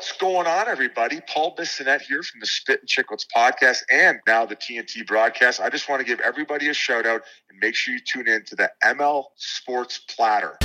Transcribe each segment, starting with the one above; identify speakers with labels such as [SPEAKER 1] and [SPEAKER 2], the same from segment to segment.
[SPEAKER 1] What's going on, everybody? Paul Bissonnette here from the Spit and Chicklets podcast and now the TNT broadcast. I just want to give everybody a shout out and make sure you tune in to the ML Sports Platter.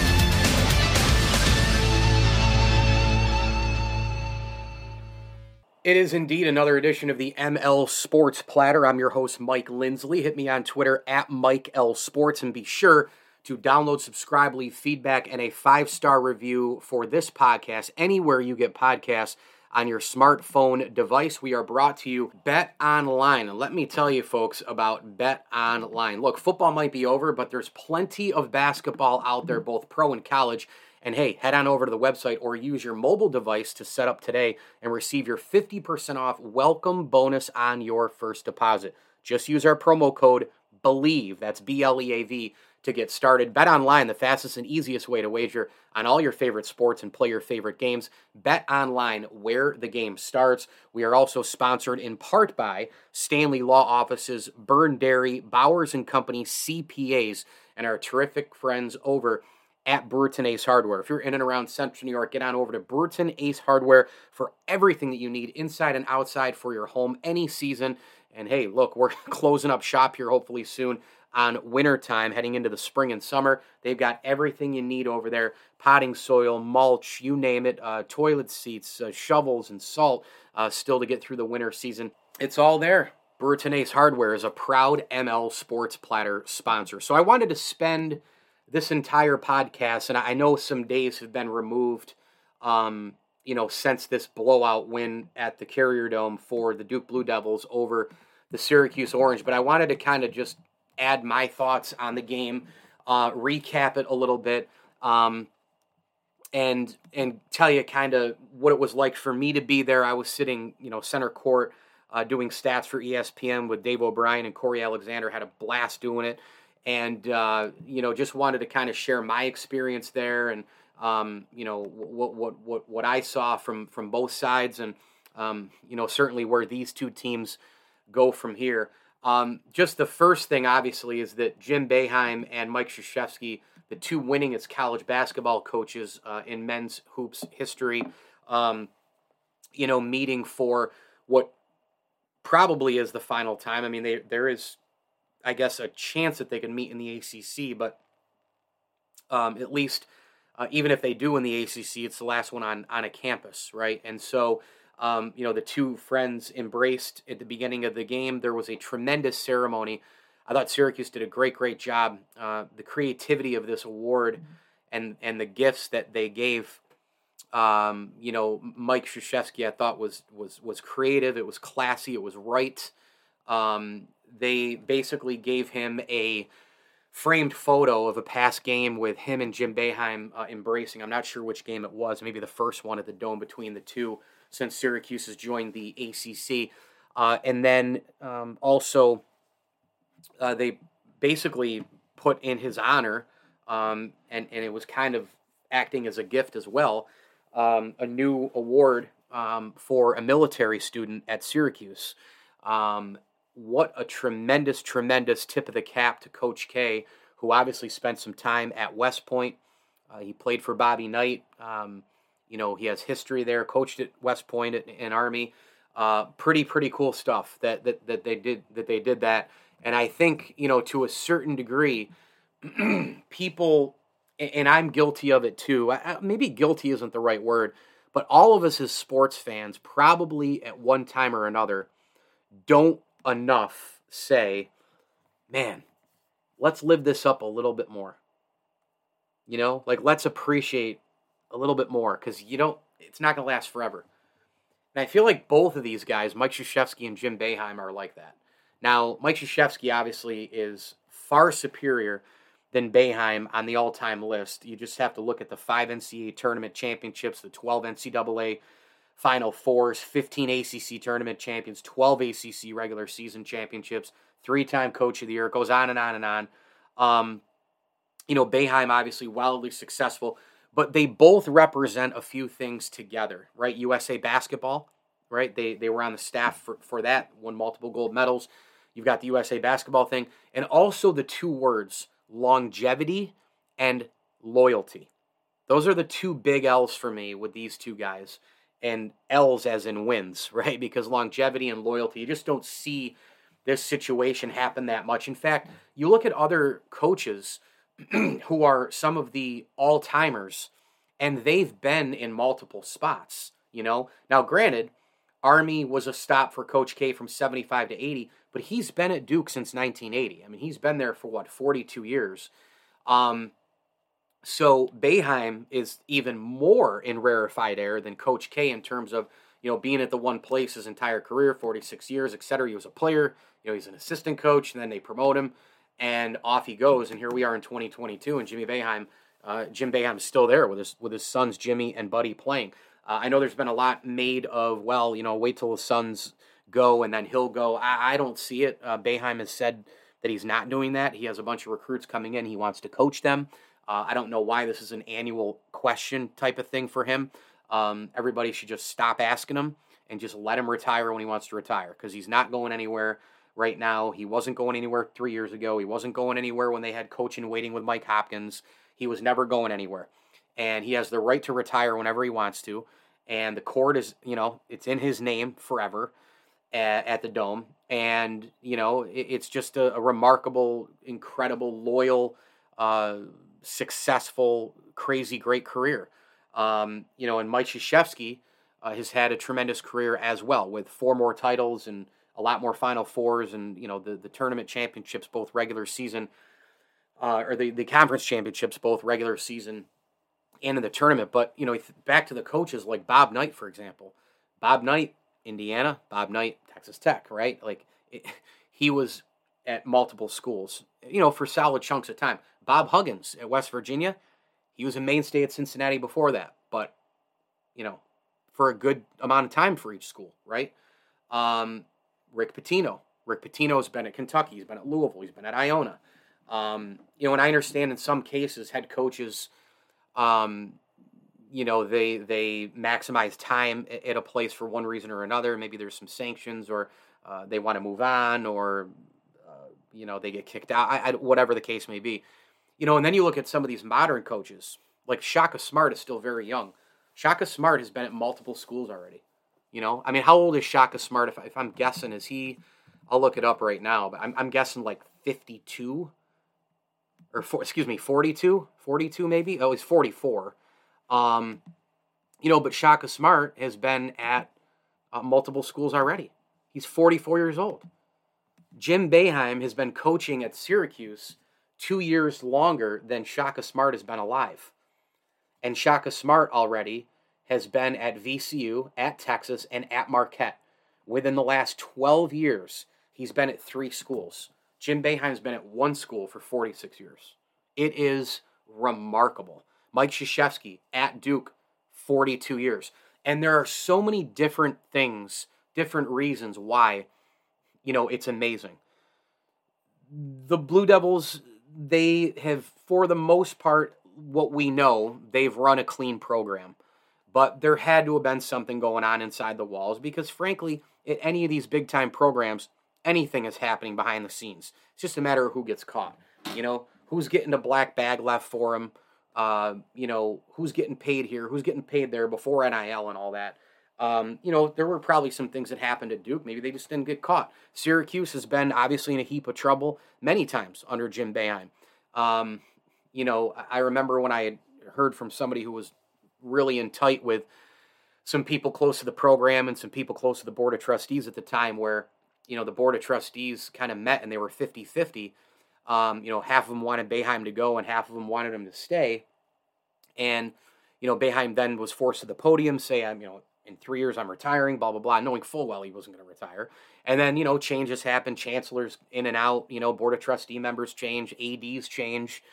[SPEAKER 2] It is indeed another edition of the ML Sports Platter. I'm your host, Mike Lindsley. Hit me on Twitter at Mike L Sports and be sure to download, subscribe, leave feedback, and a five star review for this podcast anywhere you get podcasts on your smartphone device. We are brought to you Bet Online. And let me tell you, folks, about Bet Online. Look, football might be over, but there's plenty of basketball out there, both pro and college. And hey, head on over to the website or use your mobile device to set up today and receive your 50% off welcome bonus on your first deposit. Just use our promo code BLEAV, that's B L E A V, to get started. Bet online, the fastest and easiest way to wager on all your favorite sports and play your favorite games. Bet online, where the game starts. We are also sponsored in part by Stanley Law Offices, Byrne Dairy, Bowers and Company, CPAs, and our terrific friends over at Brewerton Ace Hardware. If you're in and around Central New York, get on over to Brewerton Ace Hardware for everything that you need inside and outside for your home any season. And hey, look, we're closing up shop here hopefully soon on winter time, heading into the spring and summer. They've got everything you need over there potting soil, mulch, you name it, uh, toilet seats, uh, shovels, and salt uh, still to get through the winter season. It's all there. Brewerton Ace Hardware is a proud ML Sports Platter sponsor. So I wanted to spend this entire podcast, and I know some days have been removed, um, you know, since this blowout win at the Carrier Dome for the Duke Blue Devils over the Syracuse Orange, but I wanted to kind of just add my thoughts on the game, uh, recap it a little bit, um, and and tell you kind of what it was like for me to be there. I was sitting, you know, center court. Uh, doing stats for ESPN with Dave O'Brien and Cory Alexander had a blast doing it and uh, you know just wanted to kind of share my experience there and um, you know what what what what I saw from from both sides and um, you know certainly where these two teams go from here. Um, just the first thing, obviously, is that Jim Boeheim and Mike Krzyzewski, the two winningest college basketball coaches uh, in men's hoops history, um, you know, meeting for what probably is the final time. I mean, they, there is I guess, a chance that they can meet in the ACC, but um, at least uh, even if they do in the ACC, it's the last one on on a campus, right? And so, um, you know, the two friends embraced at the beginning of the game. There was a tremendous ceremony. I thought Syracuse did a great, great job. Uh, the creativity of this award and and the gifts that they gave. Um, you know, Mike Krzyzewski, I thought was was was creative. It was classy. It was right. Um, they basically gave him a framed photo of a past game with him and Jim Boeheim uh, embracing. I'm not sure which game it was, maybe the first one at the Dome between the two since Syracuse has joined the ACC. Uh, and then um, also, uh, they basically put in his honor, um, and, and it was kind of acting as a gift as well, um, a new award um, for a military student at Syracuse. Um, what a tremendous, tremendous tip of the cap to Coach K, who obviously spent some time at West Point. Uh, he played for Bobby Knight. Um, you know, he has history there, coached at West and in Army. Uh, pretty, pretty cool stuff that, that, that they did that they did that. And I think, you know, to a certain degree, people, and I'm guilty of it too. Maybe guilty isn't the right word, but all of us as sports fans, probably at one time or another, don't enough say, man, let's live this up a little bit more. You know, like let's appreciate a little bit more because you don't, it's not going to last forever. And I feel like both of these guys, Mike Krzyzewski and Jim Boeheim, are like that. Now, Mike Krzyzewski obviously is far superior than Boeheim on the all time list. You just have to look at the five NCAA tournament championships, the 12 NCAA Final Fours, 15 ACC tournament champions, 12 ACC regular season championships, three time coach of the year. It goes on and on and on. Um, you know, Boeheim obviously wildly successful, but they both represent a few things together, right? USA basketball, right? They they were on the staff for, for that, won multiple gold medals. You've got the USA basketball thing, and also the two words longevity and loyalty. Those are the two big L's for me with these two guys. And L's as in wins, right? Because longevity and loyalty, you just don't see this situation happen that much. In fact, you look at other coaches who are some of the all timers, and they've been in multiple spots. You know, now granted, Army was a stop for Coach K from 75 to 80, but he's been at Duke since 1980. I mean, he's been there for what 42 years. Um, so Boeheim is even more in rarefied air than Coach K in terms of you know being at the one place his entire career, 46 years, etc. He was a player, you know, he's an assistant coach, and then they promote him, and off he goes. And here we are in 2022, and Jimmy Boeheim, uh, Jim Boeheim's still there with his with his sons Jimmy and Buddy playing. Uh, I know there's been a lot made of well, you know, wait till the sons go and then he'll go. I, I don't see it. Uh, Boeheim has said that he's not doing that. He has a bunch of recruits coming in. He wants to coach them. Uh, I don't know why this is an annual question type of thing for him. Um, everybody should just stop asking him and just let him retire when he wants to retire because he's not going anywhere right now. He wasn't going anywhere three years ago. He wasn't going anywhere when they had coaching waiting with Mike Hopkins. He was never going anywhere. And he has the right to retire whenever he wants to. And the court is, you know, it's in his name forever at, at the Dome. And, you know, it, it's just a, a, remarkable, incredible, loyal, uh, successful, crazy, great career. Um, you know, and Mike Krzyzewski uh, has had a tremendous career as well with four more titles and a lot more Final Fours and, you know, the, the tournament championships, both regular season uh, or the, the conference championships, both regular season and in the tournament. But, you know, back to the coaches like Bob Knight, for example. Bob Knight, Indiana, Bob Knight, Texas Tech, right? Like, it, he was at multiple schools, you know, for solid chunks of time. Bob Huggins at West Virginia, he was a mainstay at Cincinnati before that, but you know, for a good amount of time for each school, right? Um, Rick Pitino. Rick Pitino's been at Kentucky. He's been at Louisville. He's been at Iona. Um, you know, and I understand in some cases head coaches, um, you know, they they maximize time at a place for one reason or another. Maybe there's some sanctions, or uh, they want to move on, or uh, you know, they get kicked out. I, I, whatever the case may be. You know, and then you look at some of these modern coaches, like Shaka Smart is still very young. Shaka Smart has been at multiple schools already. You know, I mean, how old is Shaka Smart? If, if I'm guessing, is he? I'll look it up right now, but I'm, I'm guessing like 52 or for, excuse me, 42, 42 maybe. Oh, he's 44. Um, you know, but Shaka Smart has been at uh, multiple schools already. He's 44 years old. Jim Boeheim has been coaching at Syracuse two years longer than Shaka Smart has been alive. And Shaka Smart already has been at VCU, at Texas, and at Marquette. Within the last 12 years, he's been at three schools. Jim Boeheim's been at one school for 46 years. It is remarkable. Mike Krzyzewski at Duke, 42 years. And there are so many different things, different reasons why, you know, it's amazing. The Blue Devils they have, for the most part, what we know, they've run a clean program. But there had to have been something going on inside the walls because, frankly, at any of these big time programs, anything is happening behind the scenes. It's just a matter of who gets caught. You know, who's getting a black bag left for him. Uh, you know, who's getting paid here, who's getting paid there before NIL and all that. Um, you know, there were probably some things that happened at Duke. Maybe they just didn't get caught. Syracuse has been obviously in a heap of trouble many times under Jim Boeheim. Um, you know, I remember when I had heard from somebody who was really in tight with some people close to the program and some people close to the board of trustees at the time where, you know, the board of trustees kind of met and they were 50 50. Um, you know, half of them wanted Boeheim to go and half of them wanted him to stay. And, you know, Boeheim then was forced to the podium, say, I'm, you know, in three years I'm retiring, blah blah blah, knowing full well he wasn't going to retire. And then you know changes happen, chancellors in and out, you know board of trustee members change, ads change,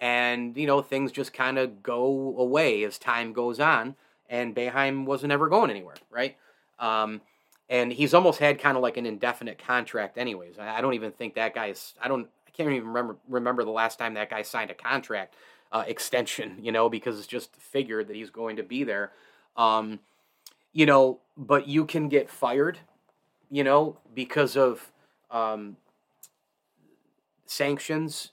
[SPEAKER 2] and you know things just kind of go away as time goes on. and Boeheim wasn't ever going anywhere, right? Um, and he's almost had kind of like an indefinite contract, anyways. I, I don't even think that guy's. I don't. I can't even remember remember the last time that guy signed a contract uh, extension, you know, because it's just figured that he's going to be there. Um, you know, but you can get fired, you know, because of um, sanctions.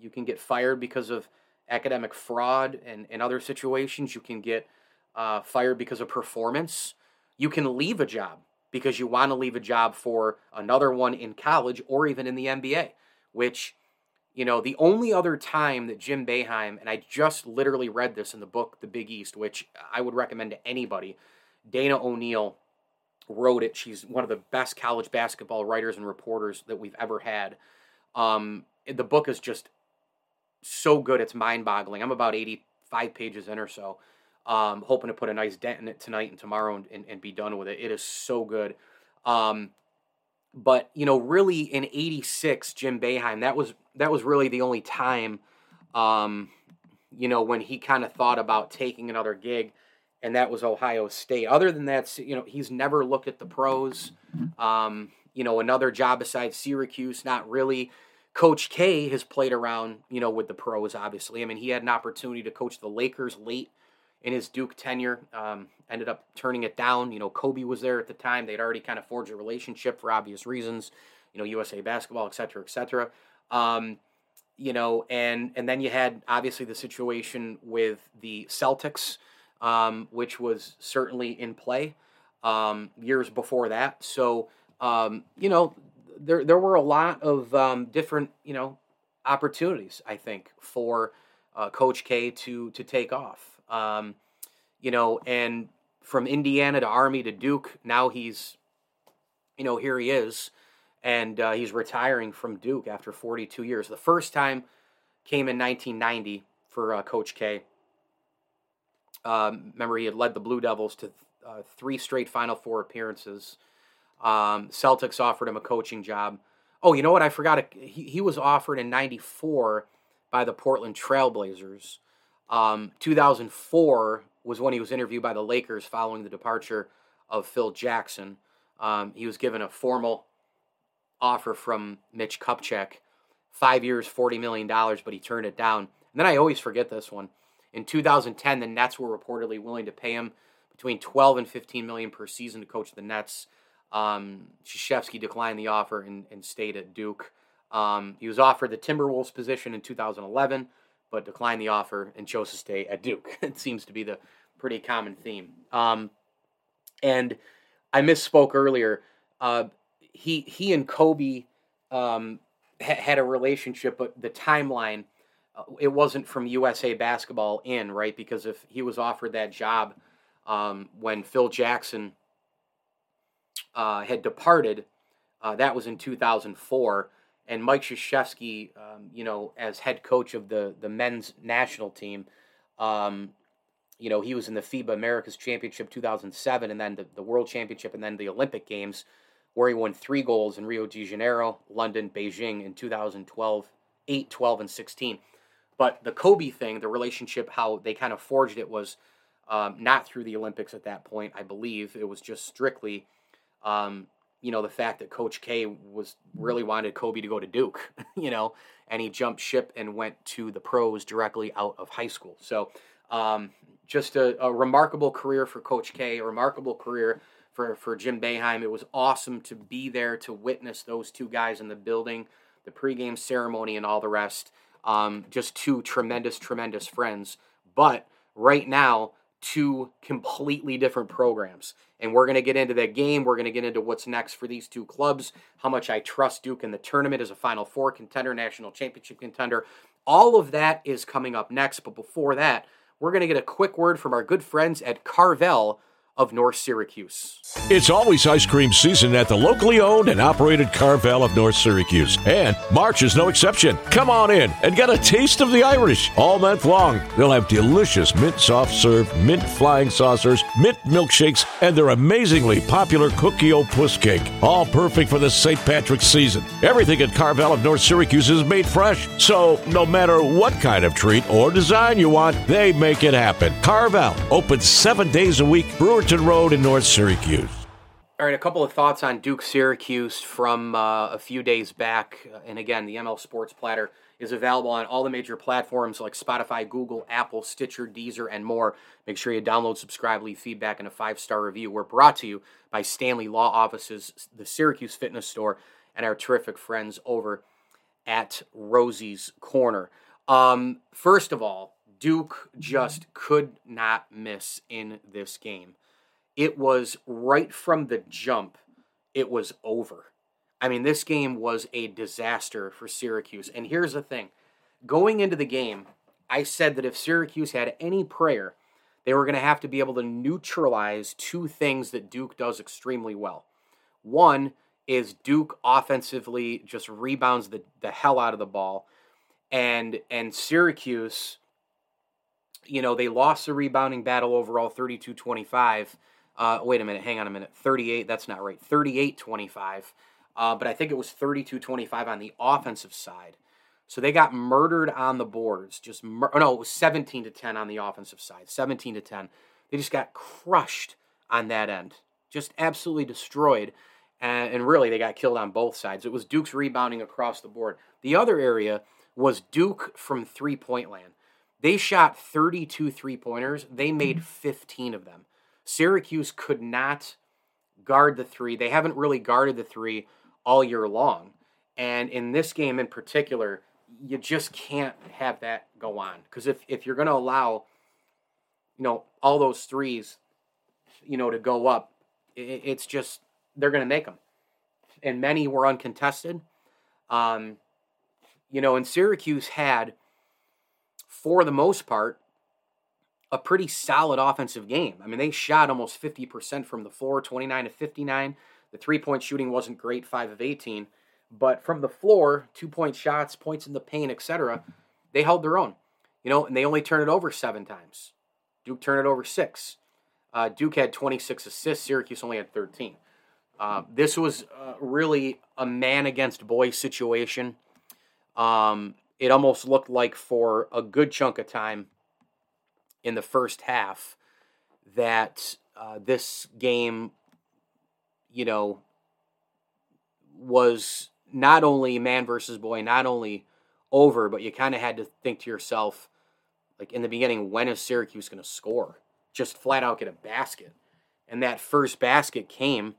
[SPEAKER 2] You can get fired because of academic fraud and, and other situations. You can get uh, fired because of performance. You can leave a job because you want to leave a job for another one in college or even in the NBA, which, you know, the only other time that Jim Boeheim, and I just literally read this in the book, The Big East, which I would recommend to anybody. Dana O'Neill wrote it. She's one of the best college basketball writers and reporters that we've ever had. Um, the book is just so good, it's mind boggling. I'm about 85 pages in or so. Um, hoping to put a nice dent in it tonight and tomorrow and, and, and be done with it. It is so good. Um, but you know, really in '86, Jim Boeheim, that was that was really the only time, um, you know, when he kind of thought about taking another gig, and that was Ohio State. Other than that, you know, he's never looked at the pros. Um, you know, another job besides Syracuse, not really. Coach K has played around, you know, with the pros. Obviously, I mean, he had an opportunity to coach the Lakers late in his Duke tenure. Um, ended up turning it down. You know, Kobe was there at the time. They'd already kind of forged a relationship for obvious reasons. You know, USA basketball, et cetera, et cetera. Um, you know, and and then you had obviously the situation with the Celtics, um, which was certainly in play um, years before that. So um, you know, there there were a lot of um, different you know opportunities I think for uh, Coach K to to take off. Um, you know, and from Indiana to Army to Duke, now he's, you know, here he is, and uh, he's retiring from Duke after 42 years. The first time came in 1990 for uh, Coach K. Um, remember, he had led the Blue Devils to uh, three straight Final Four appearances. Um, Celtics offered him a coaching job. Oh, you know what? I forgot. He, he was offered in '94 by the Portland Trailblazers. Um, 2004 was when he was interviewed by the Lakers following the departure of Phil Jackson. Um, he was given a formal offer from Mitch Kupchak, five years, $40 million, but he turned it down. And then I always forget this one. In 2010, the Nets were reportedly willing to pay him between 12 and 15 million per season to coach the Nets. Um, declined the offer and, and stayed at Duke. Um, he was offered the Timberwolves position in 2011 but declined the offer and chose to stay at Duke. it seems to be the pretty common theme. Um, and I misspoke earlier. Uh, he he and Kobe um, ha- had a relationship, but the timeline uh, it wasn't from USA Basketball in right because if he was offered that job um, when Phil Jackson uh, had departed, uh, that was in 2004 and Mike Krzyzewski, um, you know, as head coach of the the men's national team, um, you know, he was in the FIBA America's Championship 2007, and then the, the World Championship, and then the Olympic Games, where he won three goals in Rio de Janeiro, London, Beijing in 2012, 8, 12, and 16. But the Kobe thing, the relationship, how they kind of forged it was um, not through the Olympics at that point, I believe. It was just strictly um, you know the fact that Coach K was really wanted Kobe to go to Duke, you know, and he jumped ship and went to the pros directly out of high school. So, um, just a, a, remarkable career for Coach K, a remarkable career for for Jim Boeheim. It was awesome to be there to witness those two guys in the building, the pregame ceremony, and all the rest. Um, just two tremendous, tremendous friends. But right now, two completely different programs. And we're going to get into that game. We're going to get into what's next for these two clubs, how much I trust Duke in the tournament as a Final Four contender, national championship contender. All of that is coming up next. But before that, we're going to get a quick word from our good friends at Carvel of North Syracuse.
[SPEAKER 3] It's always ice cream season at the locally owned and operated Carvel of North Syracuse. And March is no exception. Come on in and get a taste of the Irish. All month long, they'll have delicious mint soft serve, mint flying saucers, mint milkshakes, and their amazingly popular Cookie O Puss Cake. All perfect for the St. Patrick's season. Everything at Carvel of North Syracuse is made fresh. So no matter what kind of treat or design you want, they make it happen. Carvel, open seven days a week. Brewer Road in North Syracuse.
[SPEAKER 2] All right, a couple of thoughts on Duke Syracuse from uh, a few days back. And again, the ML Sports Platter is available on all the major platforms like Spotify, Google, Apple, Stitcher, Deezer, and more. Make sure you download, subscribe, leave feedback, and a five star review. We're brought to you by Stanley Law Offices, the Syracuse Fitness Store, and our terrific friends over at Rosie's Corner. Um, first of all, Duke just could not miss in this game it was right from the jump, it was over. I mean, this game was a disaster for Syracuse. And here's the thing going into the game, I said that if Syracuse had any prayer, they were going to have to be able to neutralize two things that Duke does extremely well. One is Duke offensively just rebounds the, the hell out of the ball. And and Syracuse, you know, they lost the rebounding battle overall 32 25 uh, wait a minute, hang on a minute. 38, that's not right. 38 25. Uh, but I think it was 32 25 on the offensive side. So they got murdered on the boards. Just mur- oh, no, it was 17 to 10 on the offensive side. 17 to 10. They just got crushed on that end. Just absolutely destroyed. And, and really, they got killed on both sides. It was Duke's rebounding across the board. The other area was Duke from three point land. They shot 32 three pointers. They made 15 of them. Syracuse could not guard the three. They haven't really guarded the three all year long. And in this game in particular, you just can't have that go on. Because if, if you're going to allow, you know, all those threes, you know, to go up, it, it's just, they're going to make them. And many were uncontested. Um, you know, and Syracuse had, for the most part, a pretty solid offensive game. I mean, they shot almost 50% from the floor, 29 to 59. The three point shooting wasn't great, 5 of 18. But from the floor, two point shots, points in the paint, etc., they held their own. You know, and they only turned it over seven times. Duke turned it over six. Uh, Duke had 26 assists, Syracuse only had 13. Uh, this was uh, really a man against boy situation. Um, it almost looked like for a good chunk of time, in the first half that uh, this game, you know, was not only man versus boy, not only over, but you kind of had to think to yourself, like in the beginning, when is Syracuse going to score? Just flat out get a basket. And that first basket came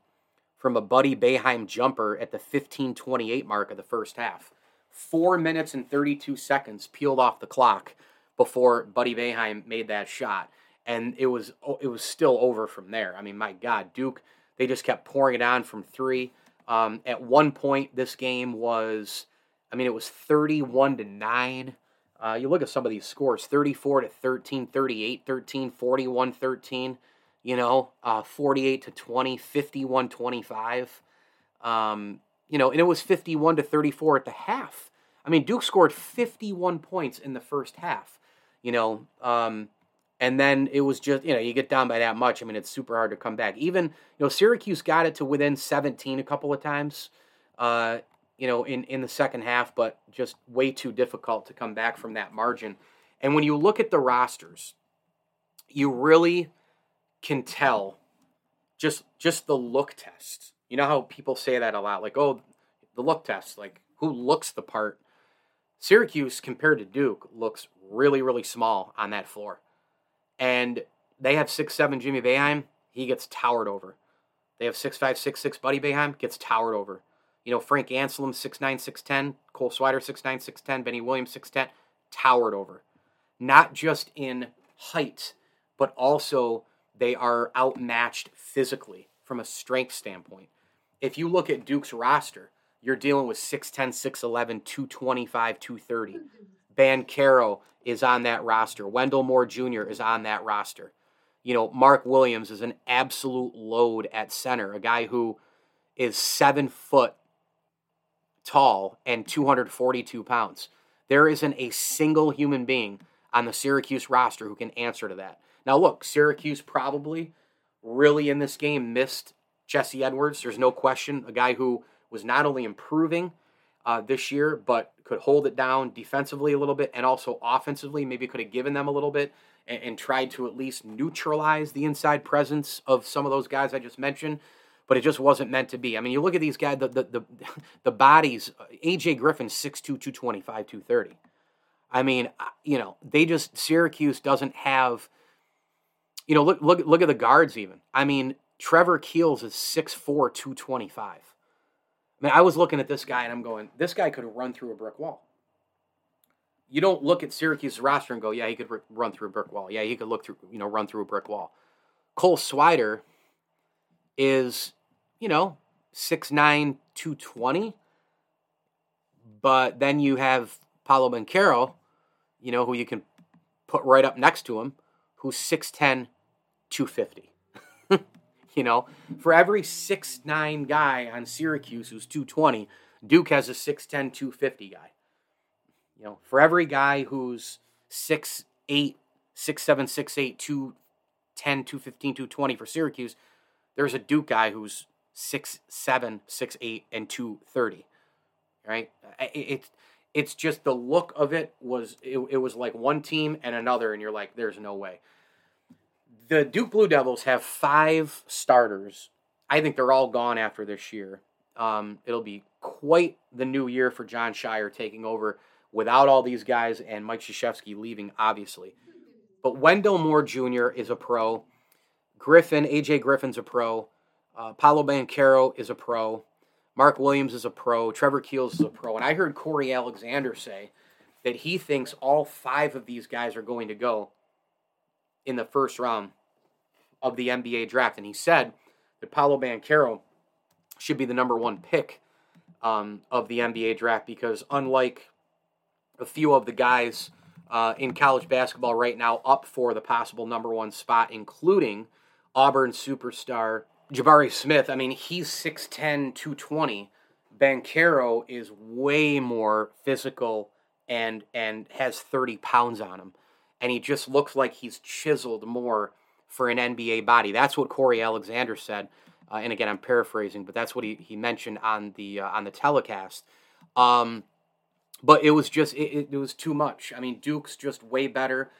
[SPEAKER 2] from a Buddy Boeheim jumper at the 15:28 mark of the first half. Four minutes and 32 seconds peeled off the clock before Buddy Boeheim made that shot, and it was it was still over from there. I mean, my God, Duke they just kept pouring it on from three. Um, at one point, this game was, I mean, it was 31 to 9. Uh, you look at some of these scores 34 to 13, 38 13, 41 13, you know, uh, 48 to 20, 51 25. Um, you know, and it was 51 to 34 at the half. I mean, Duke scored 51 points in the first half you know. Um, and then it was just, you know, you get down by that much. I mean, it's super hard to come back. Even, you know, Syracuse got it to within 17 a couple of times, uh, you know, in, in the second half, but just way too difficult to come back from that margin. And when you look at the rosters, you really can tell just just the look test. You know how people say that a lot, like, oh, the look test, like who looks the part. Syracuse compared to Duke looks really, really small on that floor. And they have six seven Jimmy Boeheim, he gets towered over. They have six five six six Buddy Boeheim, gets towered over. You know, Frank Anselem, six nine six ten, Cole Swider, six nine six ten, Benny Williams, six ten, towered over. Not just in height, but also they are outmatched physically from a strength standpoint. If you look at Duke's roster, you're dealing with 6'10, 6'11, 225, 230. Mm-hmm. Banchero is on that roster. Wendell Moore Jr. is on that roster. You know, Mark Williams is an absolute load at center, a guy who is seven foot tall and 242 pounds. There isn't a single human being on the Syracuse roster who can answer to that. Now, look, Syracuse probably really in this game missed Jesse Edwards. There's no question. A guy who was not only improving uh, this year, but could hold it down defensively a little bit and also offensively. Maybe could have given them a little bit and, and tried to at least neutralize the inside presence of some of those guys I just mentioned but it just wasn't meant to be. I mean, you look at these guys, the the the, the bodies. AJ Griffin, 6'2", 225, 230. I mean, uh, you know, they just Syracuse doesn't have. You know, look look look at the guards even. I mean, Trevor Keels is 6'4", 225. I mean, I was looking at this guy and I'm going, this guy could run through a brick wall. You don't look at Syracuse's roster and go, yeah, he could run through a brick wall. Yeah, he could look through, you know, run through a brick wall. Cole Swider is you know, 6'9, 220. But then you have Paolo Banchero, you know, who you can put right up next to him, who's 6'10, 250. you know, for every 6'9 guy on Syracuse who's 220, Duke has a 6'10, 250 guy. You know, for every guy who's 6'8, 6'7, 6'8, 210, 215, 220 for Syracuse, there's a Duke guy who's six seven, six eight, and two thirty. Right? It's it's just the look of it was it, it was like one team and another, and you're like, there's no way. The Duke Blue Devils have five starters. I think they're all gone after this year. Um, it'll be quite the new year for Jon Scheyer taking over without all these guys and Mike Krzyzewski leaving, obviously. But Wendell Moore Jr. is a pro. Griffin, AJ Griffin's a pro. Uh, Paolo Banchero is a pro. Mark Williams is a pro. Trevor Keels is a pro. And I heard Cory Alexander say that he thinks all five of these guys are going to go in the first round of the NBA draft. And he said that Paolo Banchero should be the number one pick um, of the NBA draft because, unlike a few of the guys uh, in college basketball right now up for the possible number one spot, including Auburn superstar Jabari Smith, I mean, he's 6'10, 220. Banchero is way more physical and and has 30 pounds on him. And he just looks like he's chiseled more for an NBA body. That's what Cory Alexander said. Uh, and again, I'm paraphrasing, but that's what he, he mentioned on the uh, on the telecast. Um, but it was just it, it was too much. I mean, Duke's just way better.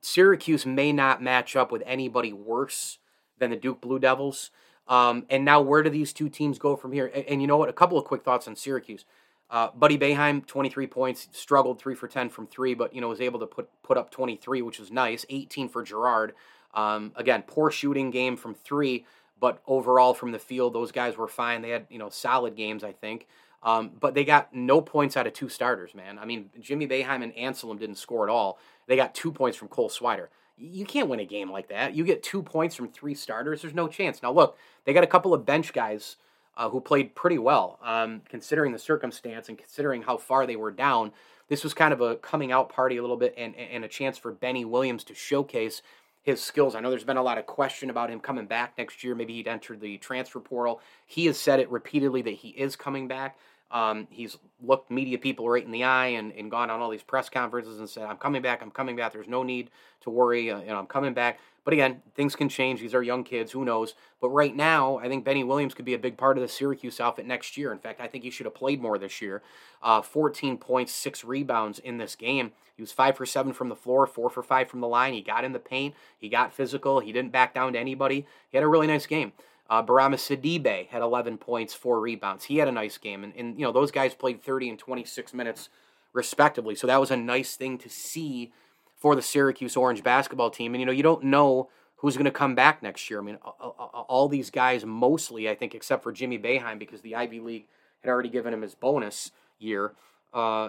[SPEAKER 2] Syracuse may not match up with anybody worse than the Duke Blue Devils. Um, and now, where do these two teams go from here? And, and, you know what? A couple of quick thoughts on Syracuse. Uh, Buddy Boeheim, 23 points, struggled three for 10 from three, but you know was able to put put up 23, which was nice. 18 for Girard. Um, again, poor shooting game from three, but overall from the field, those guys were fine. They had you know solid games, I think. Um, but they got no points out of two starters, man. I mean, Jimmy Boeheim and Anselem didn't score at all. They got two points from Cole Swider you can't win a game like that. You get two points from three starters. There's no chance. Now, look, they got a couple of bench guys uh, who played pretty well, um, considering the circumstance and considering how far they were down. This was kind of a coming out party a little bit and, and a chance for Benny Williams to showcase his skills. I know there's been a lot of question about him coming back next year. Maybe he'd enter the transfer portal. He has said it repeatedly that he is coming back. Um, he's looked media people right in the eye and, and gone on all these press conferences and said, I'm coming back, I'm coming back. There's no need to worry. Uh, you know, I'm coming back. But again, things can change. These are young kids. Who knows? But right now, I think Benny Williams could be a big part of the Syracuse outfit next year. In fact, I think he should have played more this year. Uh, 14 points, six rebounds in this game. He was five for seven from the floor, four for five from the line. He got in the paint. He got physical. He didn't back down to anybody. He had a really nice game. Uh, Bourama Sidibe had 11 points, four rebounds. He had a nice game, and, and you know those guys played 30 and 26 minutes respectively. So that was a nice thing to see for the Syracuse Orange basketball team. And you know you don't know who's going to come back next year. I mean, all these guys, mostly I think, except for Jimmy Boeheim, because the Ivy League had already given him his bonus year. Uh,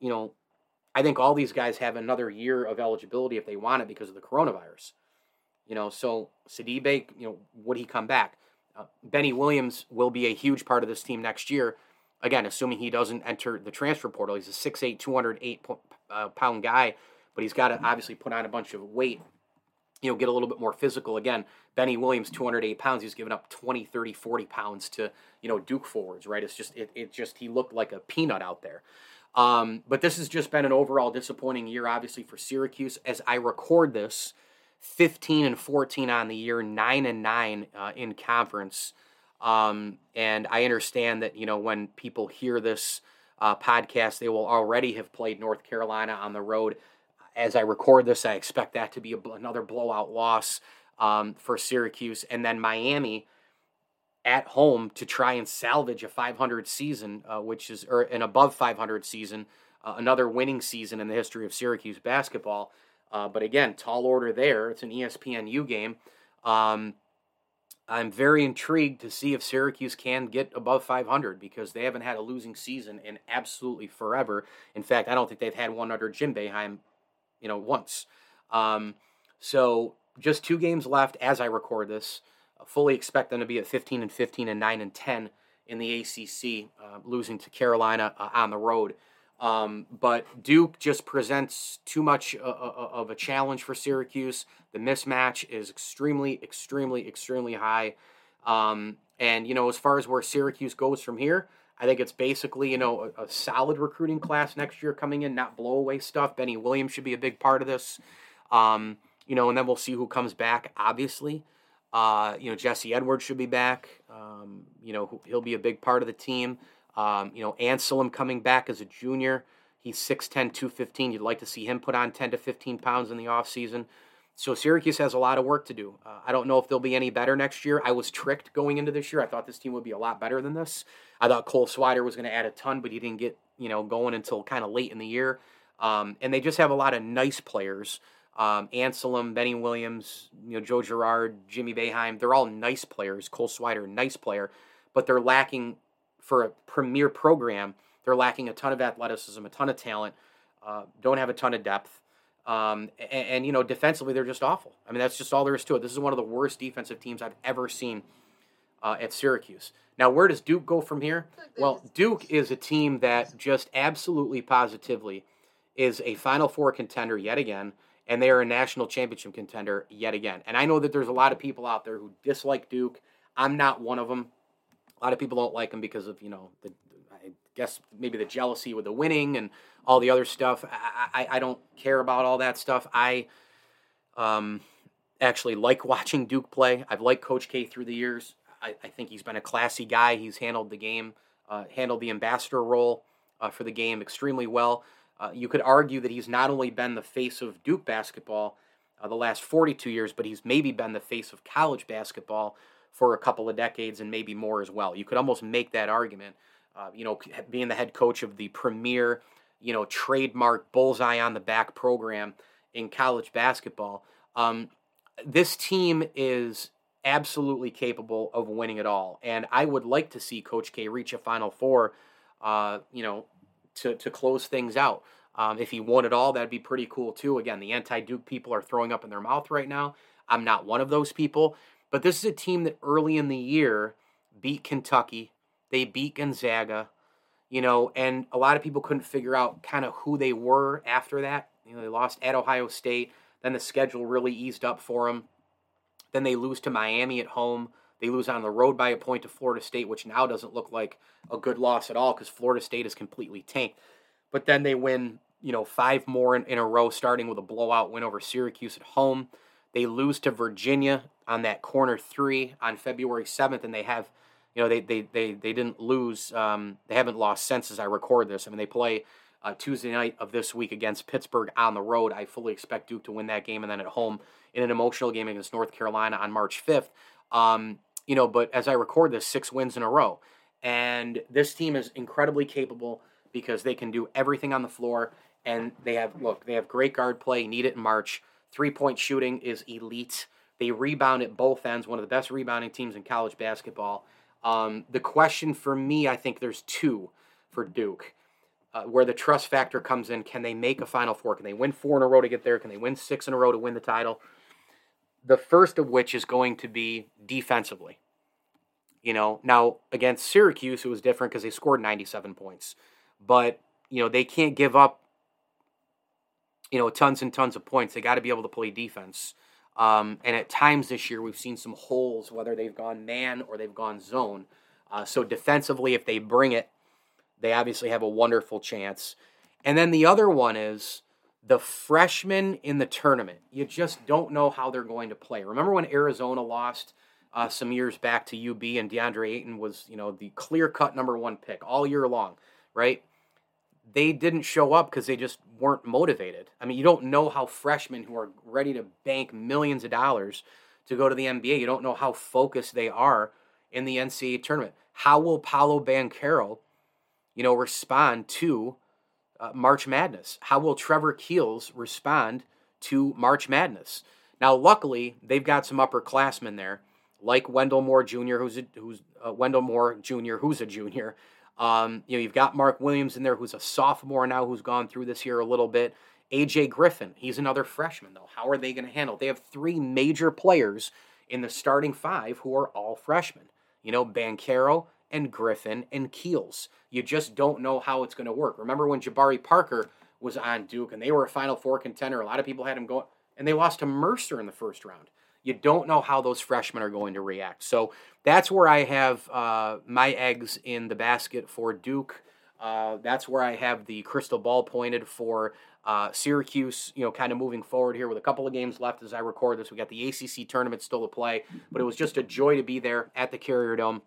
[SPEAKER 2] you know, I think all these guys have another year of eligibility if they want it because of the coronavirus. You know, so Sidibe, you know, would he come back? Uh, Benny Williams will be a huge part of this team next year. Again, assuming he doesn't enter the transfer portal. He's a 6'8", 208 uh, pound guy, but he's got to obviously put on a bunch of weight you know, get a little bit more physical. Again, Benny Williams, 208 pounds, he's given up 20, 30, 40 pounds to, you know, Duke forwards, right? It's just, it, it just, he looked like a peanut out there. Um, but this has just been an overall disappointing year, obviously, for Syracuse. As I record this, 15 and 14 on the year, 9 and 9 uh, in conference. Um, and I understand that, you know, when people hear this uh, podcast, they will already have played North Carolina on the road. As I record this, I expect that to be a, another blowout loss um, for Syracuse. And then Miami at home to try and salvage a 500 season, uh, which is or an above 500 season, uh, another winning season in the history of Syracuse basketball. Uh, but again, tall order there. It's an ESPNU game. Um, I'm very intrigued to see if Syracuse can get above 500 because they haven't had a losing season in absolutely forever. In fact, I don't think they've had one under Jim Boeheim, you know, once. Um, so just two games left as I record this fully expect them to be at 15 and 15 and 9 and 10 in the ACC, uh, losing to Carolina uh, on the road. Um, but Duke just presents too much uh, uh, uh, of a challenge for Syracuse. The mismatch is extremely, extremely, extremely high. Um, and, you know, as far as where Syracuse goes from here, I think it's basically, you know, a, a solid recruiting class next year coming in, not blowaway stuff. Benny Williams should be a big part of this. Um, you know, and then we'll see who comes back, obviously. Uh, you know, Jesse Edwards should be back. Um, you know, he'll be a big part of the team. Um, you know, Anselem coming back as a junior. He's 6'10, 215. You'd like to see him put on 10 to 15 pounds in the offseason. So Syracuse has a lot of work to do. Uh, I don't know if they'll be any better next year. I was tricked going into this year. I thought this team would be a lot better than this. I thought Cole Swider was going to add a ton, but he didn't get, you know, going until kind of late in the year. Um, and they just have a lot of nice players um, Anselem, Benny Williams, you know, Joe Girard, Jimmy Boeheim, they're all nice players. Cole Swider, nice player, but they're lacking for a premier program. They're lacking a ton of athleticism, a ton of talent, uh, don't have a ton of depth. Um, and, and, you know, defensively, they're just awful. I mean, that's just all there is to it. This is one of the worst defensive teams I've ever seen uh, at Syracuse. Now, where does Duke go from here? Well, Duke is a team that just absolutely positively is a Final Four contender yet again and they are a national championship contender yet again. And I know that there's a lot of people out there who dislike Duke. I'm not one of them. A lot of people don't like them because of you know the, I guess maybe the jealousy with the winning and all the other stuff. I, I, I don't care about all that stuff. I um, actually like watching Duke play. I've liked Coach K through the years. I, I think he's been a classy guy. He's handled the game, uh, handled the ambassador role uh, for the game extremely well. Uh, you could argue that he's not only been the face of Duke basketball uh, the last 42 years, but he's maybe been the face of college basketball for a couple of decades and maybe more as well. You could almost make that argument. Uh, you know, being the head coach of the premier, you know, trademark bullseye on the back program in college basketball. Um, this team is absolutely capable of winning it all, and I would like to see Coach K reach a Final Four. Uh, you know, to, to close things out. Um, if he won it all, that'd be pretty cool too. Again, the anti Duke people are throwing up in their mouth right now. I'm not one of those people, but this is a team that early in the year beat Kentucky. They beat Gonzaga, you know, and a lot of people couldn't figure out kind of who they were after that. You know, they lost at Ohio State. Then the schedule really eased up for them. Then they lose to Miami at home. They lose on the road by a point to Florida State, which now doesn't look like a good loss at all because Florida State is completely tanked. But then they win, you know, five more in, in, a row, starting with a blowout win over Syracuse at home. They lose to Virginia on that corner three on February 7th, and they have, you know, they they they, they didn't lose. Um, they haven't lost since as I record this. I mean, they play uh, Tuesday night of this week against Pittsburgh on the road. I fully expect Duke to win that game, and then at home in an emotional game against North Carolina on March 5th. Um, you know, but as I record this, six wins in a row. And this team is incredibly capable because they can do everything on the floor. And they have, look, they have great guard play, need it in March. Three point shooting is elite. They rebound at both ends, one of the best rebounding teams in college basketball. Um, the question for me, I think there's two for Duke. Uh, where the trust factor comes in. Can they make a Final Four? Can they win four in a row to get there? Can they win six in a row to win the title? the first of which is going to be defensively. You know, now against Syracuse, it was different because they scored 97 points. But, you know, they can't give up, you know, tons and tons of points. They got to be able to play defense. Um, and at times this year, we've seen some holes, whether they've gone man or they've gone zone. Uh, so defensively, if they bring it, they obviously have a wonderful chance. And then the other one is the freshmen in the tournament. You just don't know how they're going to play. Remember when Arizona lost uh, some years back to UB and DeAndre Ayton was, you know, the clear cut number one pick all year long, right? They didn't show up because they just weren't motivated. I mean, you don't know how freshmen who are ready to bank millions of dollars to go to the NBA, you don't know how focused they are in the NCAA tournament. How will Paolo Banchero, you know, respond to uh, March Madness? How will Trevor Keels respond to March Madness? Now, luckily, they've got some upperclassmen there like Wendell Moore Jr., who's a, who's uh, Wendell Moore Jr., who's a junior. Um, you know, you've got Mark Williams in there, who's a sophomore now, who's gone through this year a little bit. AJ Griffin, he's another freshman though. How are they going to handle? They have three major players in the starting five who are all freshmen. You know, Banchero and Griffin and Keels. You just don't know how it's going to work. Remember when Jabari Parker was on Duke and they were a Final Four contender? A lot of people had him going, and they lost to Mercer in the first round you don't know how those freshmen are going to react. So that's where I have uh, my eggs in the basket for Duke. Uh, that's where I have the crystal ball pointed for uh, Syracuse, you know, kind of moving forward here with a couple of games left as I record this. We got the ACC tournament still to play, but it was just a joy to be there at the Carrier Dome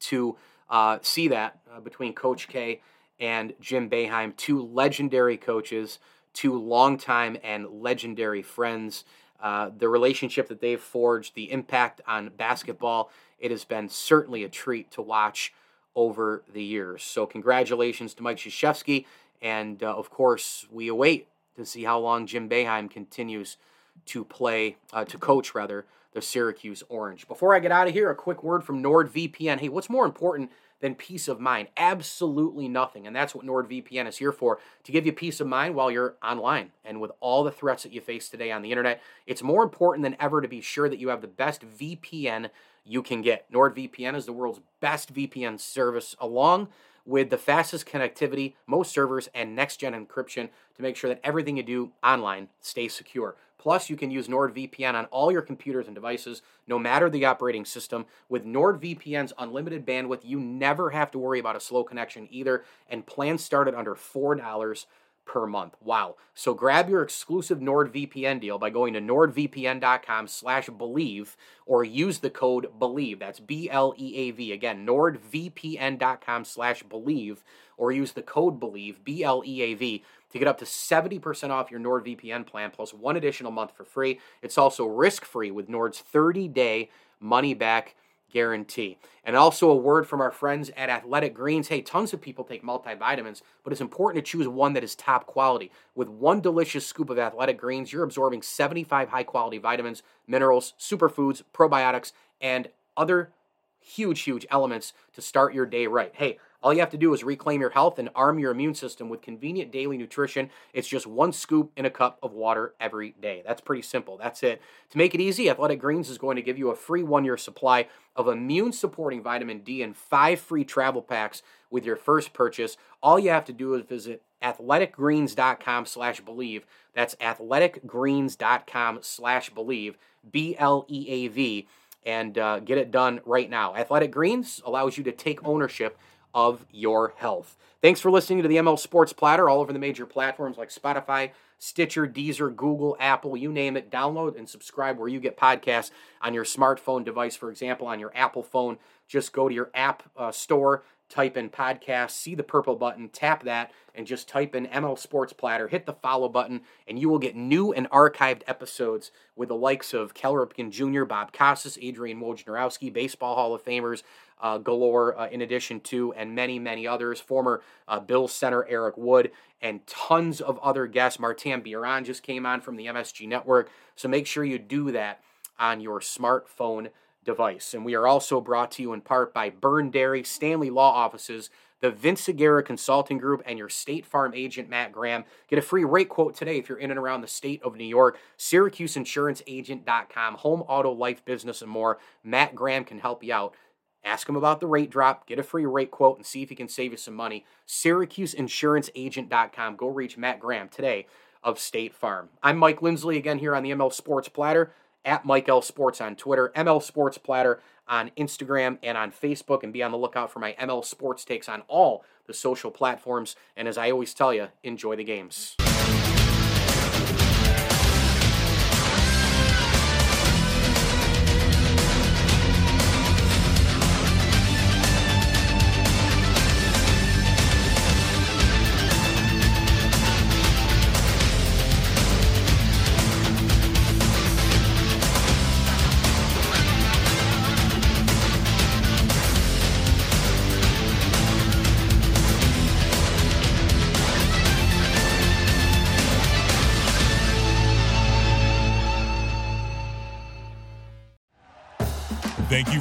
[SPEAKER 2] to uh, see that uh, between Coach K and Jim Boeheim, two legendary coaches, two longtime and legendary friends. Uh, the relationship that they've forged, the impact on basketball, it has been certainly a treat to watch over the years. So, congratulations to Mike Krzyzewski. And uh, of course, we await to see how long Jim Boeheim continues to play, uh, to coach rather, the Syracuse Orange. Before I get out of here, a quick word from NordVPN. Hey, what's more important than peace of mind? Absolutely nothing. And that's what NordVPN is here for to give you peace of mind while you're online. And with all the threats that you face today on the internet, it's more important than ever to be sure that you have the best VPN you can get. NordVPN is the world's best VPN service, along with the fastest connectivity, most servers, and next gen encryption to make sure that everything you do online stays secure. Plus, you can use NordVPN on all your computers and devices, no matter the operating system. With NordVPN's unlimited bandwidth, you never have to worry about a slow connection either, and plans start at under $4 per month. Wow. So grab your exclusive NordVPN deal by going to nordvpn.com slash bleav or use the code BLEAV. That's B-L-E-A-V. Again, nordvpn.com slash bleav or use the code BLEAV, B-L-E-A-V to get up to 70% off your NordVPN plan plus one additional month for free. It's also risk free with Nord's 30 day money back guarantee. And also a word from our friends at Athletic Greens. Hey, tons of people take multivitamins, but it's important to choose one that is top quality. With one delicious scoop of Athletic Greens, you're absorbing 75 high quality vitamins, minerals, superfoods, probiotics, and other huge, huge elements to start your day right. Hey, all you have to do is reclaim your health and arm your immune system with convenient daily nutrition. It's just one scoop in a cup of water every day. That's pretty simple. That's it. To make it easy, Athletic Greens is going to give you a free one year supply of immune supporting vitamin D and five free travel packs with your first purchase. All you have to do is visit athleticgreens.com slash bleav. That's athleticgreens.com slash bleav, B L E A V, and uh, get it done right now. Athletic Greens allows you to take ownership of your health. Thanks for listening to the ML Sports Platter all over the major platforms like Spotify, Stitcher, Deezer, Google, Apple, you name it. Download and subscribe where you get podcasts on your smartphone device. For example, on your Apple phone, just go to your app uh, store, type in podcast, see the purple button, tap that, and just type in ML Sports Platter, hit the follow button, and you will get new and archived episodes with the likes of Cal Ripken Jr., Bob Costas, Adrian Wojnarowski, Baseball Hall of Famers uh, galore, uh, in addition to, and many, many others, former uh, Bill Center Eric Wood, and tons of other guests. Martin Biron just came on from the MSG Network, so make sure you do that on your smartphone device. And we are also brought to you in part by Byrne Dairy, Stanley Law Offices, the Vince Segura Consulting Group, and your State Farm agent, Matt Graham. Get a free rate quote today if you're in and around the state of New York. SyracuseInsuranceAgent.com, home, auto, life, business, and more. Matt Graham can help you out. Ask him about the rate drop, get a free rate quote, and see if he can save you some money. SyracuseInsuranceAgent.com. Go reach Matt Graham today of State Farm. I'm Mike Lindsley again here on the ML Sports Platter at Mike L Sports on Twitter, ML Sports Platter on Instagram and on Facebook, and be on the lookout for my ML Sports takes on all the social platforms. And as I always tell you, enjoy the games.